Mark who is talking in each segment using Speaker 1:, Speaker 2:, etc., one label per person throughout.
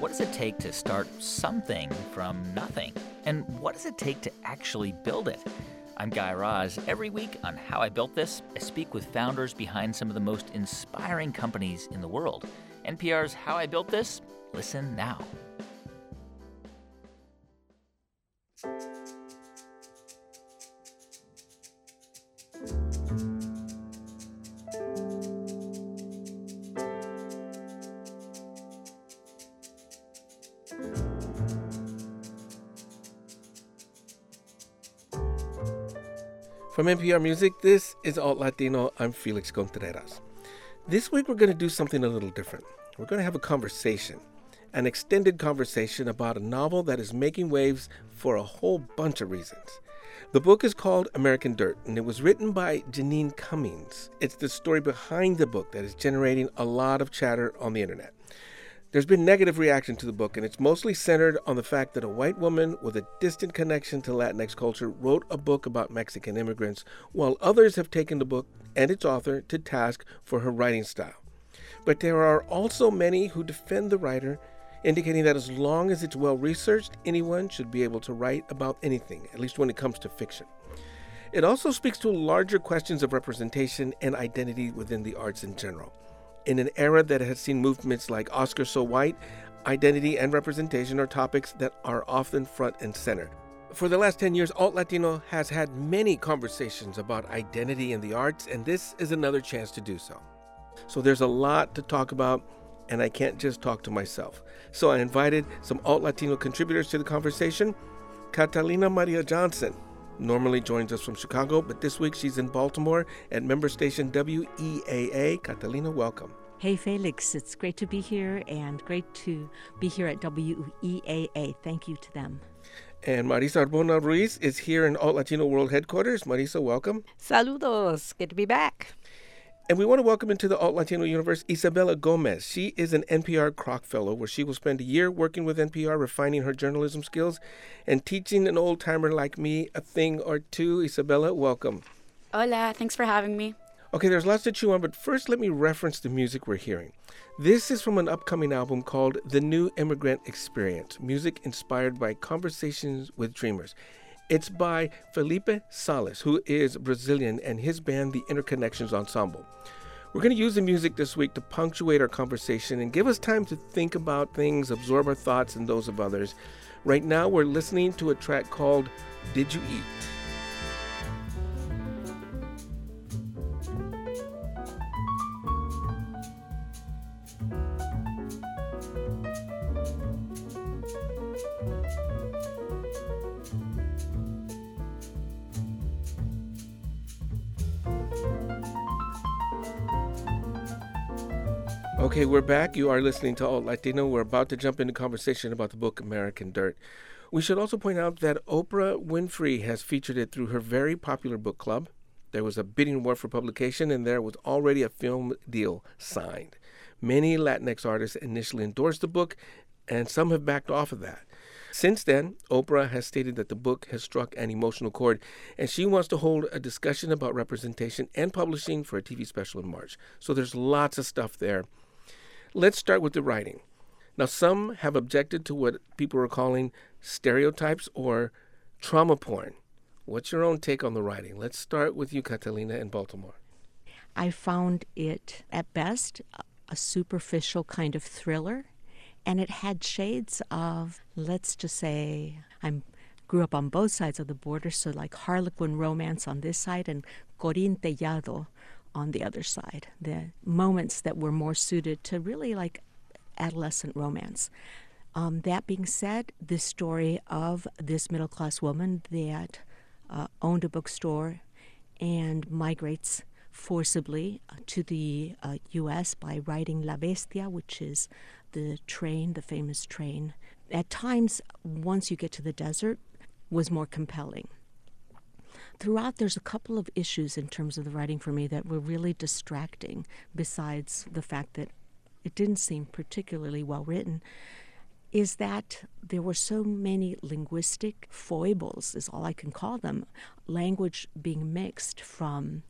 Speaker 1: What does it take to start something from nothing? And what does it take to actually build it? I'm Guy Raz. Every week on How I Built This, I speak with founders behind some of the most inspiring companies in the world. NPR's How I Built This? Listen now.
Speaker 2: From NPR Music, this is Alt Latino. I'm Felix Contreras. This week, we're going to do something a little different. We're going to have a conversation, an extended conversation about a novel that is making waves for a whole bunch of reasons. The book is called American Dirt, and it was written by Jeanine Cummins. It's the story behind the book that is generating a lot of chatter on the internet. There's been negative reaction to the book, and it's mostly centered on the fact that a white woman with a distant connection to Latinx culture wrote a book about Mexican immigrants, while others have taken the book and its author to task for her writing style. But there are also many who defend the writer, indicating that as long as it's well researched, anyone should be able to write about anything, at least when it comes to fiction. It also speaks to larger questions of representation and identity within the arts in general. In an era that has seen movements like Oscar So White, identity and representation are topics that are often front and center. For the last 10 years, Alt Latino has had many conversations about identity in the arts, and this is another chance to do so. So there's a lot to talk about, and I can't just talk to myself. So I invited some Alt Latino contributors to the conversation Catalina Maria Johnson, normally joins us from Chicago, but this week she's in Baltimore at member station WEAA. Catalina, welcome.
Speaker 3: Hey, Felix. It's great to be here and great to be here at WEAA. Thank you to them.
Speaker 2: And Marisa Arbona Ruiz is here in Alt Latino World Headquarters. Marisa, welcome.
Speaker 4: Saludos. Good to be back.
Speaker 2: And we want to welcome into the Alt Latino universe Isabella Gomez. She is an NPR Kroc Fellow, where she will spend a year working with NPR, refining her journalism skills and teaching an old timer like me a thing or two. Isabella, welcome.
Speaker 5: Hola, thanks for having me.
Speaker 2: Okay, there's lots to chew on, but first let me reference the music we're hearing. This is from an upcoming album called The New Immigrant Experience, music inspired by conversations with dreamers. It's by Felipe Salles, who is Brazilian, and his band, the Interconnections Ensemble. We're going to use the music this week to punctuate our conversation and give us time to think about things, absorb our thoughts and those of others. Right now, we're listening to a track called Did You Eat? We're back. You are listening to Alt Latino. We're about to jump into conversation about the book American Dirt. We should also point out that Oprah Winfrey has featured it through her very popular book club. There was a bidding war for publication, and there was already a film deal signed. Many Latinx artists initially endorsed the book, and some have backed off of that. Since then, Oprah has stated that the book has struck an emotional chord, and she wants to hold a discussion about representation and publishing for a TV special in March. So there's lots of stuff there. Let's start with the writing. Now, some have objected to what people are calling stereotypes or trauma porn. What's your own take on the writing? Let's start with you, Catalina, in Baltimore.
Speaker 3: I found it, at best, a superficial kind of thriller, and it had shades of, let's just say, I grew up on both sides of the border, so like Harlequin romance on this side and Corín Tellado on the other side, the moments that were more suited to really like adolescent romance. Um, that being said, this story of this middle class woman that uh, owned a bookstore and migrates forcibly uh, to the uh, U.S. by riding La Bestia, which is the train, the famous train. At times, once you get to the desert, was more compelling throughout there's a couple of issues in terms of the writing for me that were really distracting besides the fact that it didn't seem particularly well written is that there were so many linguistic foibles is all I can call them language being mixed from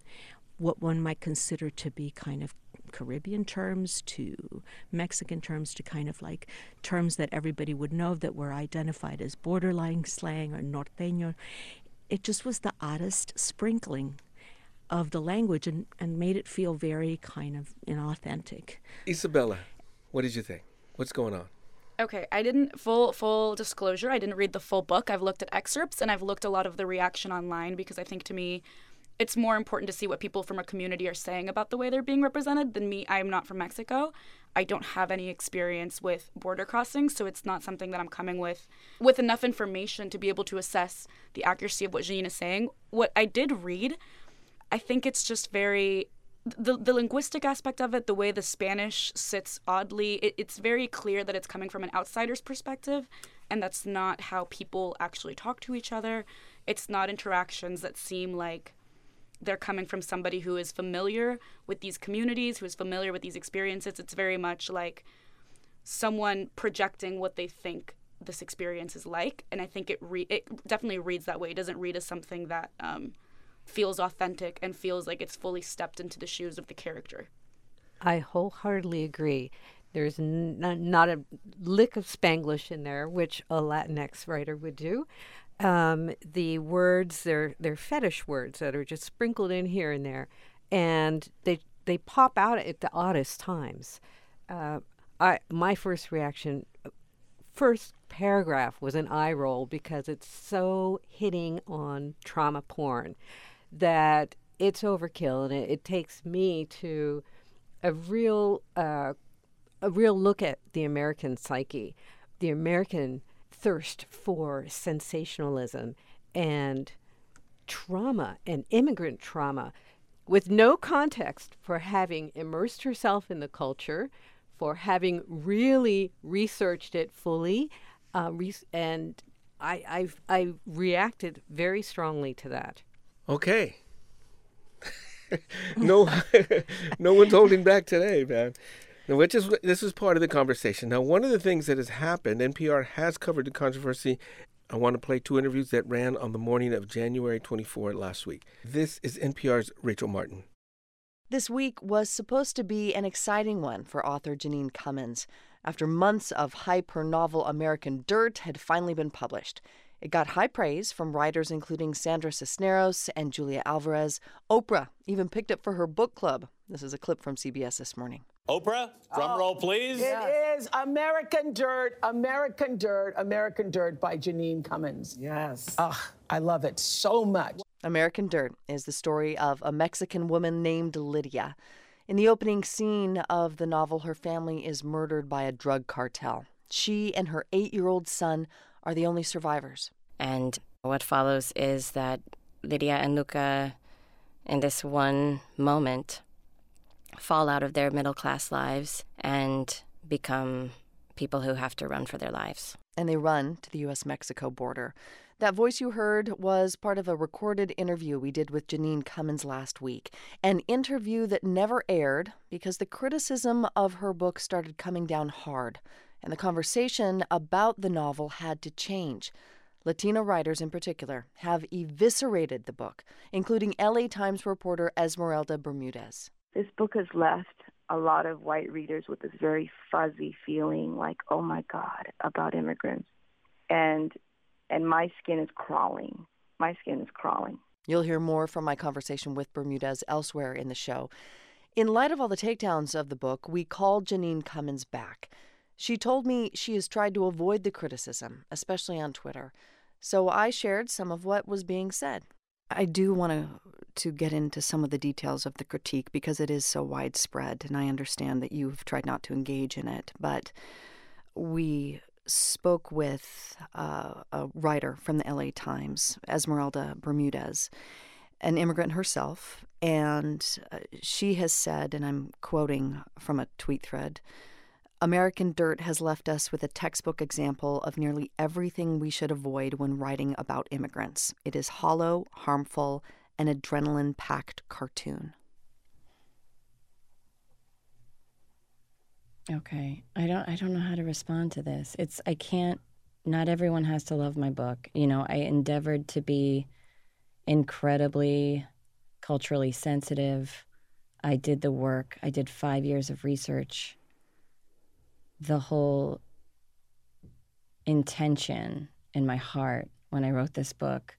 Speaker 3: what one might consider to be kind of Caribbean terms to Mexican terms to kind of like terms that everybody would know that were identified as borderline slang or norteño. It just was the oddest sprinkling of the language and, and made it feel very kind of inauthentic.
Speaker 2: Isabella, what did you think? What's going on?
Speaker 5: Okay, I didn't full full disclosure. I didn't read the full book. I've looked at excerpts and I've looked a lot of the reaction online because I think to me it's more important to see what people from a community are saying about the way they're being represented than me. I'm not from Mexico. I don't have any experience with border crossings, so it's not something that I'm coming with with enough information to be able to assess the accuracy of what Jeanine is saying. What I did read, I think it's just very the, the linguistic aspect of it, the way the Spanish sits oddly, it, it's very clear that it's coming from an outsider's perspective, and that's not how people actually talk to each other. It's not interactions that seem like they're coming from somebody who is familiar with these communities, who is familiar with these experiences. It's very much like someone projecting what they think this experience is like, and I think it re- it definitely reads that way. It doesn't read as something that um, feels authentic and feels like it's fully stepped into the shoes of the character.
Speaker 4: I wholeheartedly agree. There's n- not a lick of Spanglish in there, which a Latinx writer would do. Um, the words, they're, they're fetish words that are just sprinkled in here and there, and they, they pop out at the oddest times. Uh, I, my first reaction, first paragraph was an eye roll because it's so hitting on trauma porn that it's overkill, and it, it takes me to a real uh, a real look at the American psyche, the American thirst for sensationalism and trauma and immigrant trauma with no context for having immersed herself in the culture, for having really researched it fully, uh, and I, I've, I reacted very strongly to that.
Speaker 2: Okay. no, no one's holding back today, man. Which is this is part of the conversation. Now, one of the things that has happened, NPR has covered the controversy. I want to play two interviews that ran on the morning of January 24 last week. This is NPR's Rachel Martin.
Speaker 6: This week was supposed to be an exciting one for author Jeanine Cummins. After months of hype, her novel American Dirt had finally been published. It got high praise from writers including Sandra Cisneros and Julia Alvarez. Oprah even picked it for her book club. This is a clip from CBS this morning.
Speaker 7: Oprah, drum oh, roll, please.
Speaker 8: It is American Dirt, American Dirt, American Dirt by Jeanine Cummins.
Speaker 9: Yes.
Speaker 8: Ugh, I love it so much.
Speaker 6: American Dirt is the story of a Mexican woman named Lydia. In the opening scene of the novel, her family is murdered by a drug cartel. She and her eight year old son are the only survivors.
Speaker 10: And what follows is that Lydia and Luca, in this one moment, fall out of their middle class lives and become people who have to run for their lives.
Speaker 6: And they run to the U.S. Mexico border. That voice you heard was part of a recorded interview we did with Jeanine Cummins last week. An interview that never aired because the criticism of her book started coming down hard and the conversation about the novel had to change. Latino writers, in particular, have eviscerated the book, including LA Times reporter Esmeralda Bermudez.
Speaker 11: This book has left a lot of white readers with this very fuzzy feeling like, oh my God, about immigrants. And and my skin is crawling. My skin is crawling.
Speaker 6: You'll hear more from my conversation with Bermudez elsewhere in the show. In light of all the takedowns of the book, we called Jeanine Cummins back. She told me she has tried to avoid the criticism, especially on Twitter. So I shared some of what was being said. I do want to to get into some of the details of the critique because it is so widespread and I understand that you've tried not to engage in it, but we spoke with uh, a writer from the LA Times, Esmeralda Bermudez, an immigrant herself, and uh, she has said, and I'm quoting from a tweet thread American Dirt has left us with a textbook example of nearly everything we should avoid when writing about immigrants. It is hollow, harmful, and adrenaline packed cartoon.
Speaker 10: Okay. I don't I don't know how to respond to this. It's I can't not everyone has to love my book. You know, I endeavored to be incredibly culturally sensitive I did the work, I did five years of research. The whole intention in my heart when I wrote this book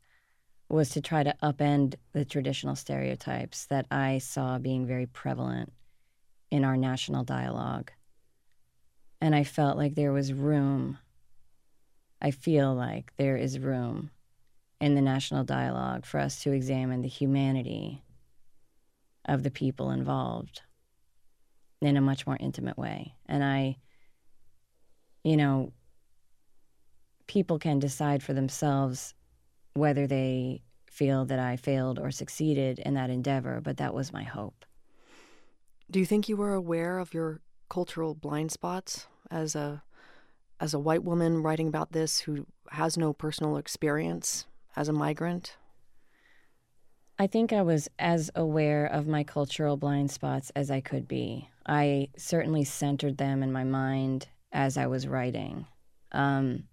Speaker 10: was to try to upend the traditional stereotypes that I saw being very prevalent in our national dialogue. And I felt like there was room, I feel like there is room in the national dialogue for us to examine the humanity of the people involved in a much more intimate way. And I, you know, people can decide for themselves whether they feel that I failed or succeeded in that endeavor, but that was my hope.
Speaker 6: Do you think you were aware of your cultural blind spots as a as a white woman writing about this who has no personal experience as a migrant?
Speaker 10: I think I was as aware of my cultural blind spots as I could be. I certainly centered them in my mind as I was writing. Um,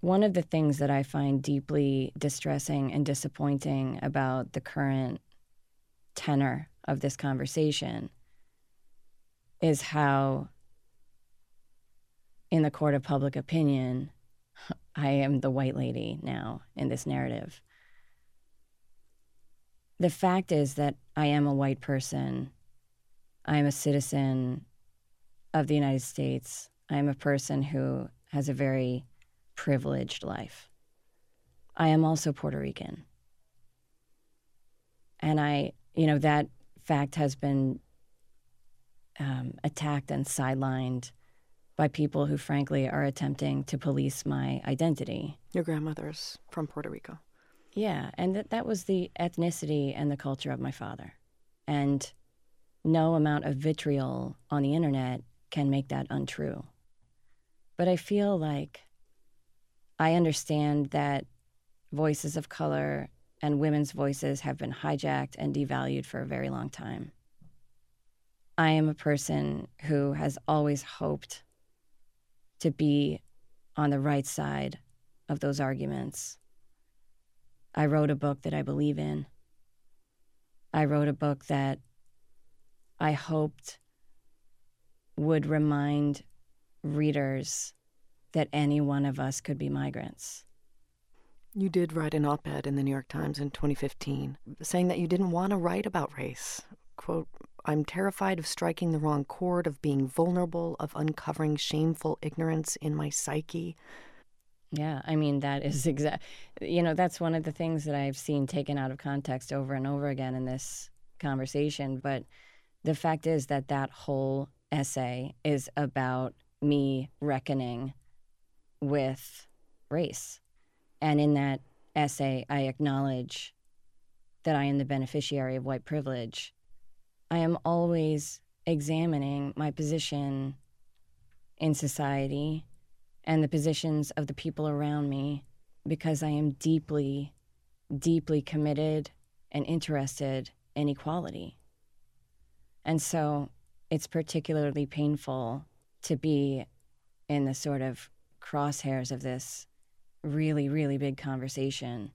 Speaker 10: one of the things that I find deeply distressing and disappointing about the current tenor of this conversation is how, in the court of public opinion, I am the white lady now in this narrative. The fact is that I am a white person. I am a citizen of the United States. I am a person who has a very privileged life. I am also Puerto Rican. And I, you know, that fact has been um, attacked and sidelined by people who, frankly, are attempting to police my identity.
Speaker 6: Your grandmother's from Puerto Rico.
Speaker 10: Yeah, and that, that was the ethnicity and the culture of my father. And no amount of vitriol on the internet can make that untrue. But I feel like I understand that voices of color and women's voices have been hijacked and devalued for a very long time. I am a person who has always hoped to be on the right side of those arguments. I wrote a book that I believe in. I wrote a book that I hoped would remind readers that any one of us could be migrants.
Speaker 6: You did write an op ed in the New York Times in 2015 saying that you didn't want to write about race. Quote, I'm terrified of striking the wrong chord, of being vulnerable, of uncovering shameful ignorance in my psyche.
Speaker 10: Yeah, I mean, that is exact. You know, that's one of the things that I've seen taken out of context over and over again in this conversation. But the fact is that that whole essay is about me reckoning with race. And in that essay, I acknowledge that I am the beneficiary of white privilege. I am always examining my position in society and the positions of the people around me because I am deeply, deeply committed and interested in equality. And so it's particularly painful to be in the sort of crosshairs of this really, really big conversation.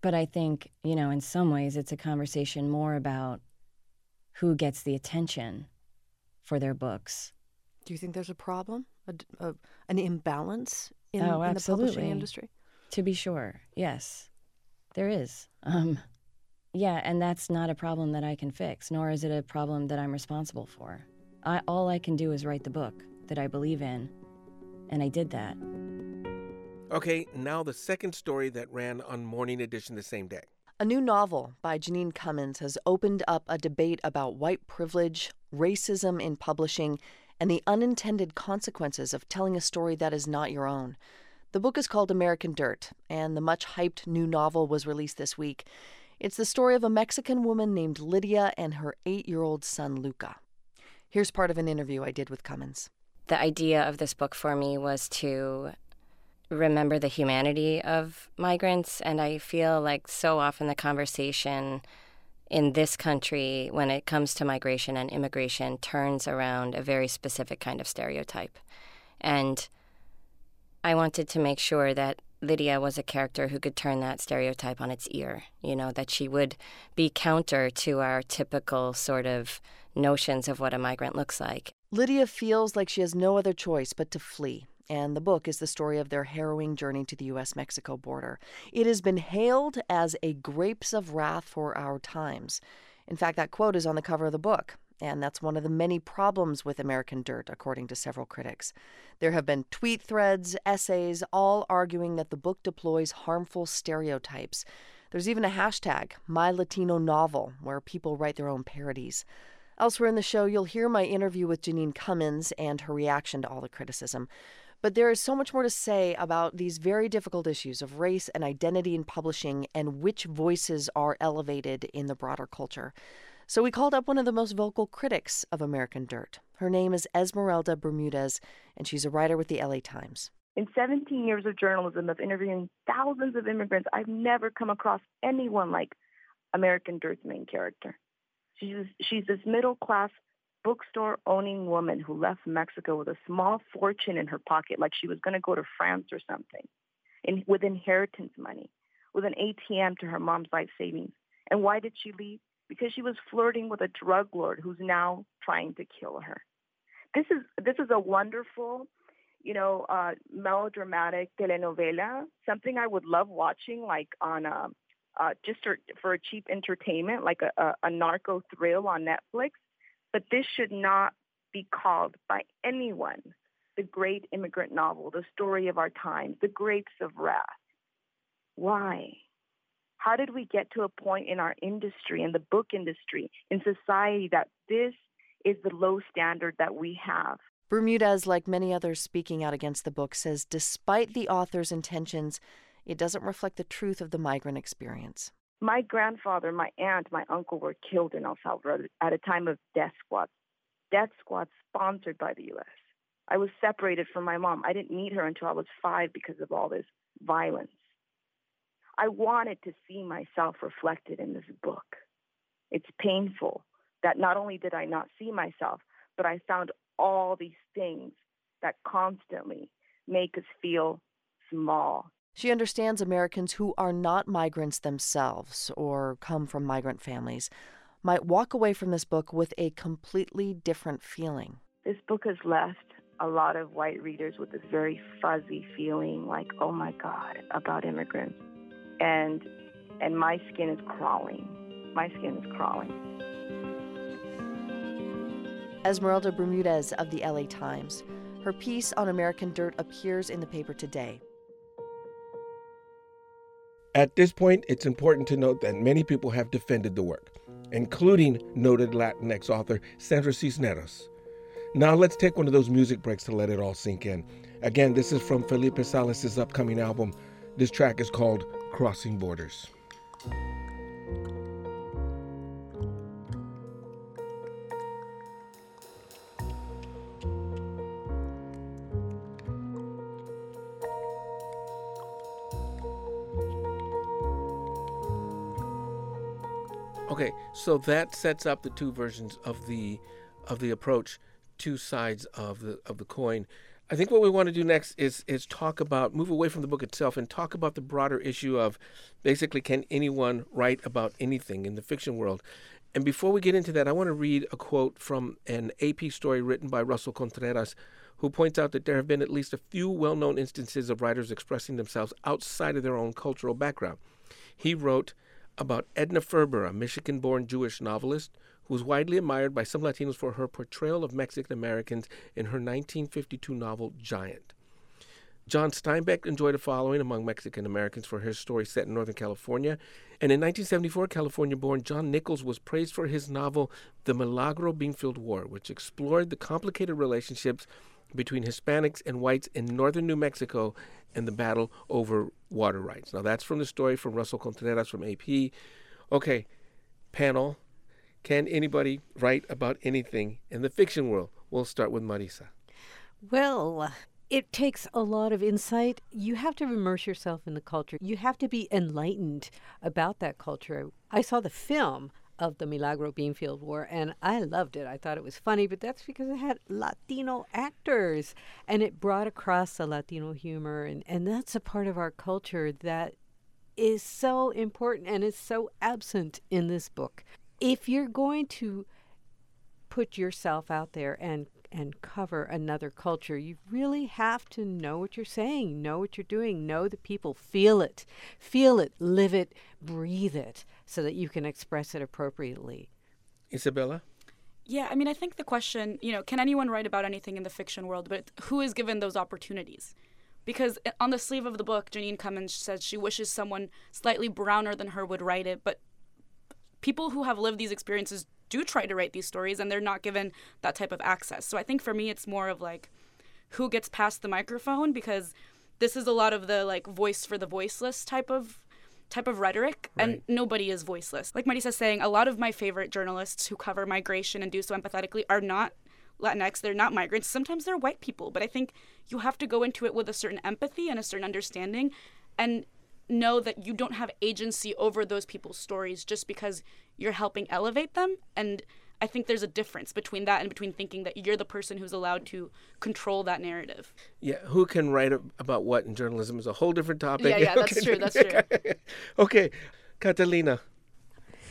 Speaker 10: But I think, you know, in some ways, it's a conversation more about who gets the attention for their books.
Speaker 6: Do you think there's a problem, a, a, an imbalance in,
Speaker 10: oh,
Speaker 6: in the publishing industry?
Speaker 10: To be sure, yes, there is. Um, yeah, and that's not a problem that I can fix, nor is it a problem that I'm responsible for. I, all I can do is write the book that I believe in and I did that.
Speaker 2: Okay, now the second story that ran on Morning Edition the same day.
Speaker 6: A new novel by Jeanine Cummins has opened up a debate about white privilege, racism in publishing, and the unintended consequences of telling a story that is not your own. The book is called American Dirt, and the much hyped new novel was released this week. It's the story of a Mexican woman named Lydia and her eight year old son, Luca. Here's part of an interview I did with Cummins
Speaker 10: the idea of this book for me was to remember the humanity of migrants. And I feel like so often the conversation in this country, when it comes to migration and immigration, turns around a very specific kind of stereotype. And I wanted to make sure that Lydia was a character who could turn that stereotype on its ear, you know, that she would be counter to our typical sort of notions of what a migrant looks like.
Speaker 6: Lydia feels like she has no other choice but to flee. And the book is the story of their harrowing journey to the U.S. Mexico border. It has been hailed as a grapes of wrath for our times. In fact, that quote is on the cover of the book. And that's one of the many problems with American Dirt, according to several critics. There have been tweet threads, essays, all arguing that the book deploys harmful stereotypes. There's even a hashtag, My Latino Novel, where people write their own parodies. Elsewhere in the show, you'll hear my interview with Jeanine Cummins and her reaction to all the criticism. But there is so much more to say about these very difficult issues of race and identity in publishing and which voices are elevated in the broader culture. So we called up one of the most vocal critics of American Dirt. Her name is Esmeralda Bermudez, and she's a writer with the LA Times.
Speaker 11: In 17 years of journalism, of interviewing thousands of immigrants, I've never come across anyone like American Dirt's main character. She's, she's this middle class bookstore owning woman who left Mexico with a small fortune in her pocket, like she was going to go to France or something, in, with inheritance money, with an ATM to her mom's life savings. And why did she leave? Because she was flirting with a drug lord who's now trying to kill her. This is this is a wonderful, you know, uh, melodramatic telenovela. Something I would love watching, like on a, uh, just for, for a cheap entertainment, like a, a, a narco thrill on Netflix. But this should not be called by anyone the great immigrant novel, the story of our times, the grapes of wrath. Why? How did we get to a point in our industry, in the book industry, in society that this is the low standard that we have?
Speaker 6: Bermudez, like many others speaking out against the book, says despite the author's intentions, it doesn't reflect the truth of the migrant experience.
Speaker 11: My grandfather, my aunt, my uncle were killed in El Salvador at a time of death squads. Death squads sponsored by the U.S. I was separated from my mom. I didn't meet her until I was five because of all this violence. I wanted to see myself reflected in this book. It's painful that not only did I not see myself, but I found all these things that constantly make us feel small.
Speaker 6: She understands Americans who are not migrants themselves or come from migrant families might walk away from this book with a completely different feeling.
Speaker 11: This book has left a lot of white readers with this very fuzzy feeling like, oh my God, about immigrants and and my skin is crawling. My skin is crawling.
Speaker 6: Esmeralda Bermudez of the LA Times. Her piece on American Dirt appears in the paper today.
Speaker 2: At this point, it's important to note that many people have defended the work, including noted Latinx author Sandra Cisneros. Now let's take one of those music breaks to let it all sink in. Again, this is from Felipe Salles' upcoming album. This track is called crossing borders. Okay, so that sets up the two versions of the of the approach, two sides of the of the coin. I think what we want to do next is is talk about move away from the book itself and talk about the broader issue of basically can anyone write about anything in the fiction world. And before we get into that, I want to read a quote from an AP story written by Russell Contreras, who points out that there have been at least a few well-known instances of writers expressing themselves outside of their own cultural background. He wrote about Edna Ferber, a Michigan-born Jewish novelist who was widely admired by some Latinos for her portrayal of Mexican Americans in her 1952 novel Giant. John Steinbeck enjoyed a following among Mexican Americans for his story set in Northern California. And in 1974, California born John Nichols was praised for his novel The Milagro Beanfield War, which explored the complicated relationships between Hispanics and whites in northern New Mexico and the battle over water rights. Now, that's from the story from Russell Contreras from AP. Okay, panel, can anybody write about anything in the fiction world? We'll start with Marisa.
Speaker 4: Well, it takes a lot of insight. You have to immerse yourself in the culture. You have to be enlightened about that culture. I saw the film of the Milagro Beanfield War, and I loved it. I thought it was funny, but that's because it had Latino actors and it brought across the Latino humor, and, and that's a part of our culture that is so important and is so absent in this book. If you're going to put yourself out there and and cover another culture, you really have to know what you're saying, know what you're doing, know the people, feel it, feel it, live it, breathe it, so that you can express it appropriately.
Speaker 2: Isabella?
Speaker 5: Yeah, I mean, I think the question, you know, can anyone write about anything in the fiction world, but who is given those opportunities? Because eh, on the sleeve of the book, Jeanine Cummins says she wishes someone slightly browner than her would write it, but people who have lived these experiences do try to write these stories and they're not given that type of access. So I think for me it's more of like who gets past the microphone because this is a lot of the like voice for the voiceless type of type of rhetoric right. and nobody is voiceless. Like Marisa's saying, a lot of my favorite journalists who cover migration and do so empathetically are not Latinx, they're not migrants. Sometimes they're white people, but I think you have to go into it with a certain empathy and a certain understanding and know that you don't have agency over those people's stories just because you're helping elevate them and I think there's a difference between that and between thinking that you're the person who's allowed to control that narrative.
Speaker 2: Yeah, who can write about what in journalism is a whole different topic.
Speaker 5: Yeah, yeah, that's true. That's true.
Speaker 2: okay, Catalina.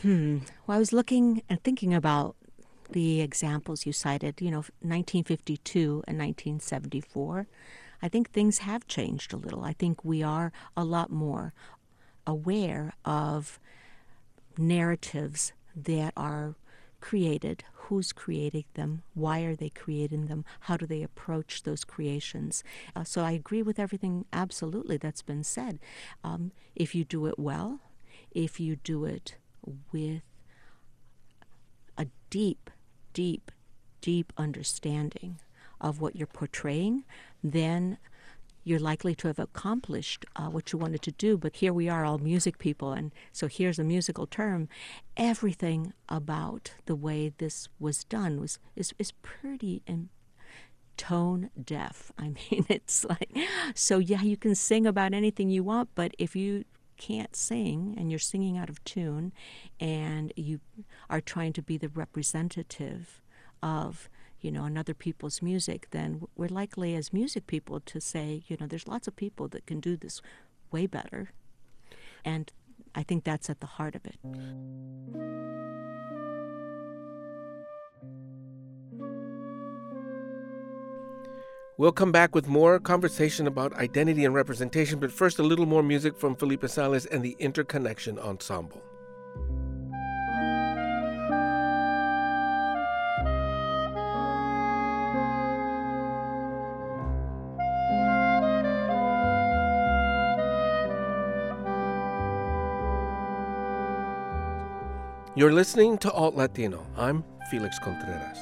Speaker 3: Hmm. Well, I was looking and thinking about the examples you cited. You know, 1952 and 1974. I think things have changed a little. I think we are a lot more aware of narratives that are created, who's creating them, why are they creating them, how do they approach those creations. Uh, so I agree with everything absolutely that's been said. Um, if you do it well, if you do it with a deep, deep, deep understanding of what you're portraying, then you're likely to have accomplished uh, what you wanted to do. But here we are, all music people, and so here's a musical term. Everything about the way this was done was is is pretty and tone deaf. I mean, it's like so. Yeah, you can sing about anything you want, but if you can't sing and you're singing out of tune, and you are trying to be the representative of you know, and other people's music, then we're likely as music people to say, you know, there's lots of people that can do this way better. And I think that's at the heart of it.
Speaker 2: We'll come back with more conversation about identity and representation, but first, a little more music from Felipe Salles and the Interconnection Ensemble. You're listening to Alt Latino. I'm Felix Contreras.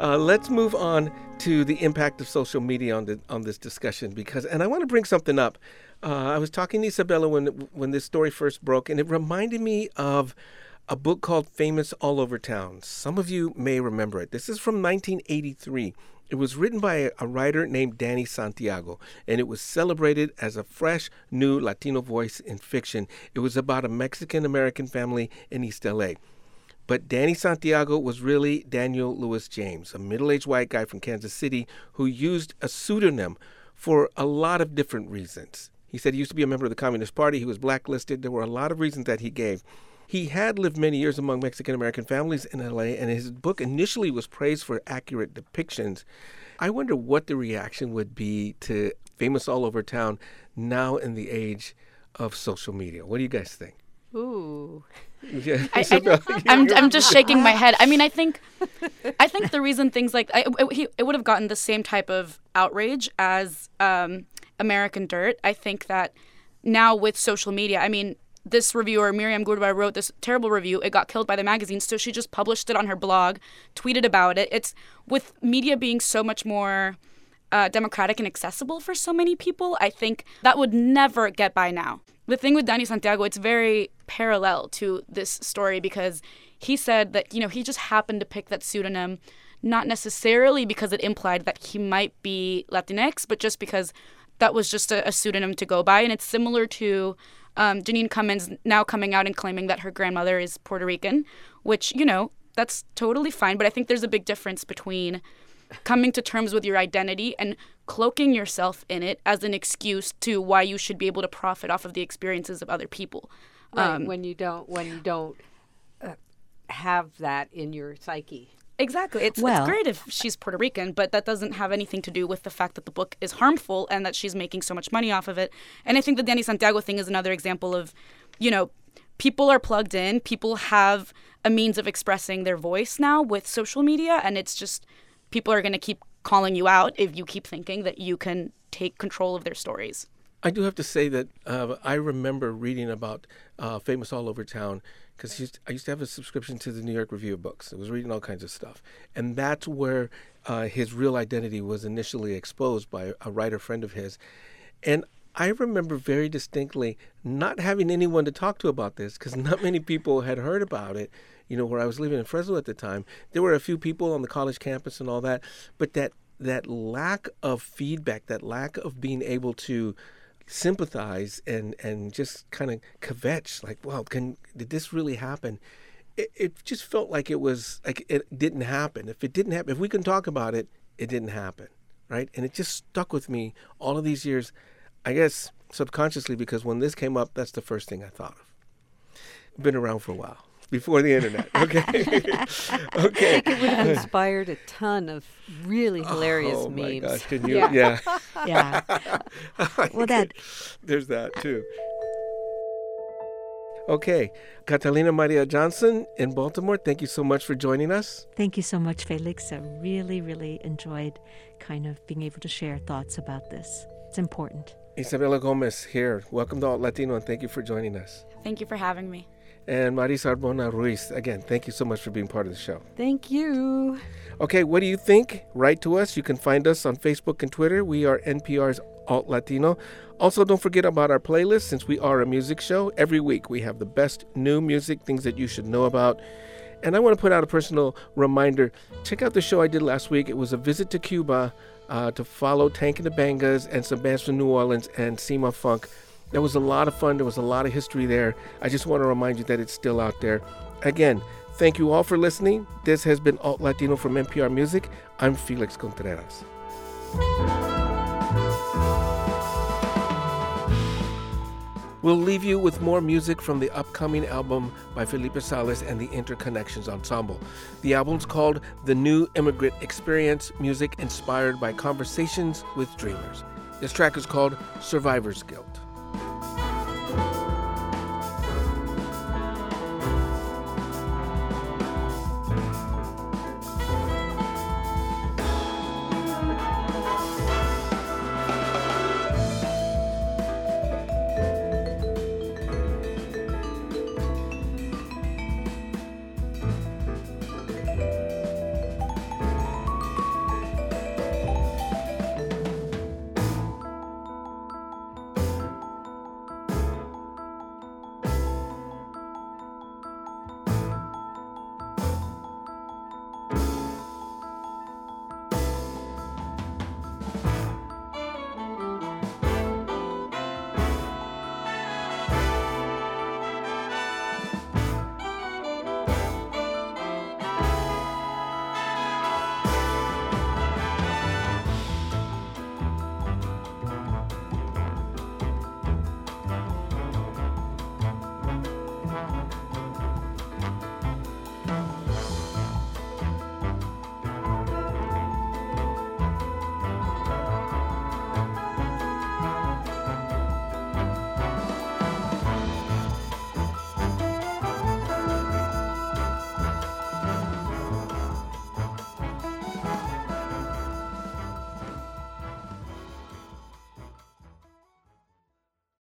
Speaker 2: Uh, let's move on to the impact of social media on the, on this discussion because, and I want to bring something up. Uh, I was talking to Isabella when when this story first broke, and it reminded me of a book called Famous All Over Town. Some of you may remember it. This is from 1983. It was written by a writer named Danny Santiago, and it was celebrated as a fresh, new Latino voice in fiction. It was about a Mexican American family in East LA. But Danny Santiago was really Daniel Lewis James, a middle aged white guy from Kansas City who used a pseudonym for a lot of different reasons. He said he used to be a member of the Communist Party. He was blacklisted. There were a lot of reasons that he gave. He had lived many years among Mexican American families in LA, and his book initially was praised for accurate depictions. I wonder what the reaction would be to Famous All Over Town now in the age of social media. What do you guys think?
Speaker 4: Ooh.
Speaker 2: Yeah,
Speaker 5: I, am I'm, I'm just shaking my head. I mean, I think, I think the reason things like I, it, it would have gotten the same type of outrage as um, American Dirt. I think that now with social media, I mean, this reviewer, Myriam Gurba, wrote this terrible review. It got killed by the magazine, so she just published it on her blog, tweeted about it. It's with media being so much more uh, democratic and accessible for so many people, I think that would never get by now. The thing with Danny Santiago, it's very parallel to this story because he said that, you know, he just happened to pick that pseudonym not necessarily because it implied that he might be Latinx, but just because that was just a, a pseudonym to go by. And it's similar to Um, Jeanine Cummins now coming out and claiming that her grandmother is Puerto Rican, which, you know, that's totally fine. But I think there's a big difference between coming to terms with your identity and cloaking yourself in it as an excuse to why you should be able to profit off of the experiences of other people.
Speaker 4: Right,
Speaker 5: Um,
Speaker 4: when you don't when you don't uh, have that in your psyche.
Speaker 5: Exactly. It's,
Speaker 3: Well-
Speaker 5: it's great if she's Puerto Rican, but that doesn't have anything to do with the fact that the book is harmful and that she's making so much money off of it. And I think the Danny Santiago thing is another example of, you know, people are plugged in, people have a means of expressing their voice now with social media, and it's just people are going to keep calling you out if you keep thinking that you can take control of their stories.
Speaker 2: I do have to say that uh, I remember reading about uh, Famous All Over Town because I used to have a subscription to the New York Review of Books. I was reading all kinds of stuff. And that's where uh, his real identity was initially exposed by a writer friend of his. And I remember very distinctly not having anyone to talk to about this because not many people had heard about it. You know, where I was living in Fresno at the time, there were a few people on the college campus and all that, but that that lack of feedback, that lack of being able to sympathize and and just kind of kvetch like well can did this really happen? It, it just felt like it was like it didn't happen. If it didn't happen if we can talk about it it didn't happen right? And it just stuck with me all of these years i guess subconsciously because when this came up that's the first thing i thought of. Been around for a while before the internet okay okay I think
Speaker 4: It would have inspired a ton of really oh, hilarious
Speaker 2: oh
Speaker 4: memes.
Speaker 2: my gosh can you
Speaker 4: Yeah.
Speaker 2: yeah,
Speaker 3: Yeah. Well, that
Speaker 2: there's that too Okay, Catalina Maria Johnson in Baltimore, thank you so much for joining us.
Speaker 3: Thank you so much, Felix. I really, really enjoyed kind of being able to share thoughts about this. It's important.
Speaker 2: Isabella Gomez here. Welcome to Alt Latino and thank you for joining us.
Speaker 5: Thank you for having me.
Speaker 2: And Marisa Arbona Ruiz, again, thank you so much for being part of the show.
Speaker 4: Thank you.
Speaker 2: Okay, what do you think? Write to us. You can find us on Facebook and Twitter. We are NPR's Alt Latino. Also, don't forget about our playlist since we are a music show. Every week we have the best new music, things that you should know about. And I want to put out a personal reminder check out the show I did last week. It was a visit to Cuba uh, to follow Tank and the Bangas and some bands from New Orleans and Cimafunk. That was a lot of fun. There was a lot of history there. I just want to remind you that it's still out there. Again, thank you all for listening. This has been Alt Latino from NPR Music. I'm Felix Contreras. We'll leave you with more music from the upcoming album by Felipe Salles and the Interconnections Ensemble. The album's called The New Immigrant Experience Music Inspired by Conversations with Dreamers. This track is called Survivor's Guilt.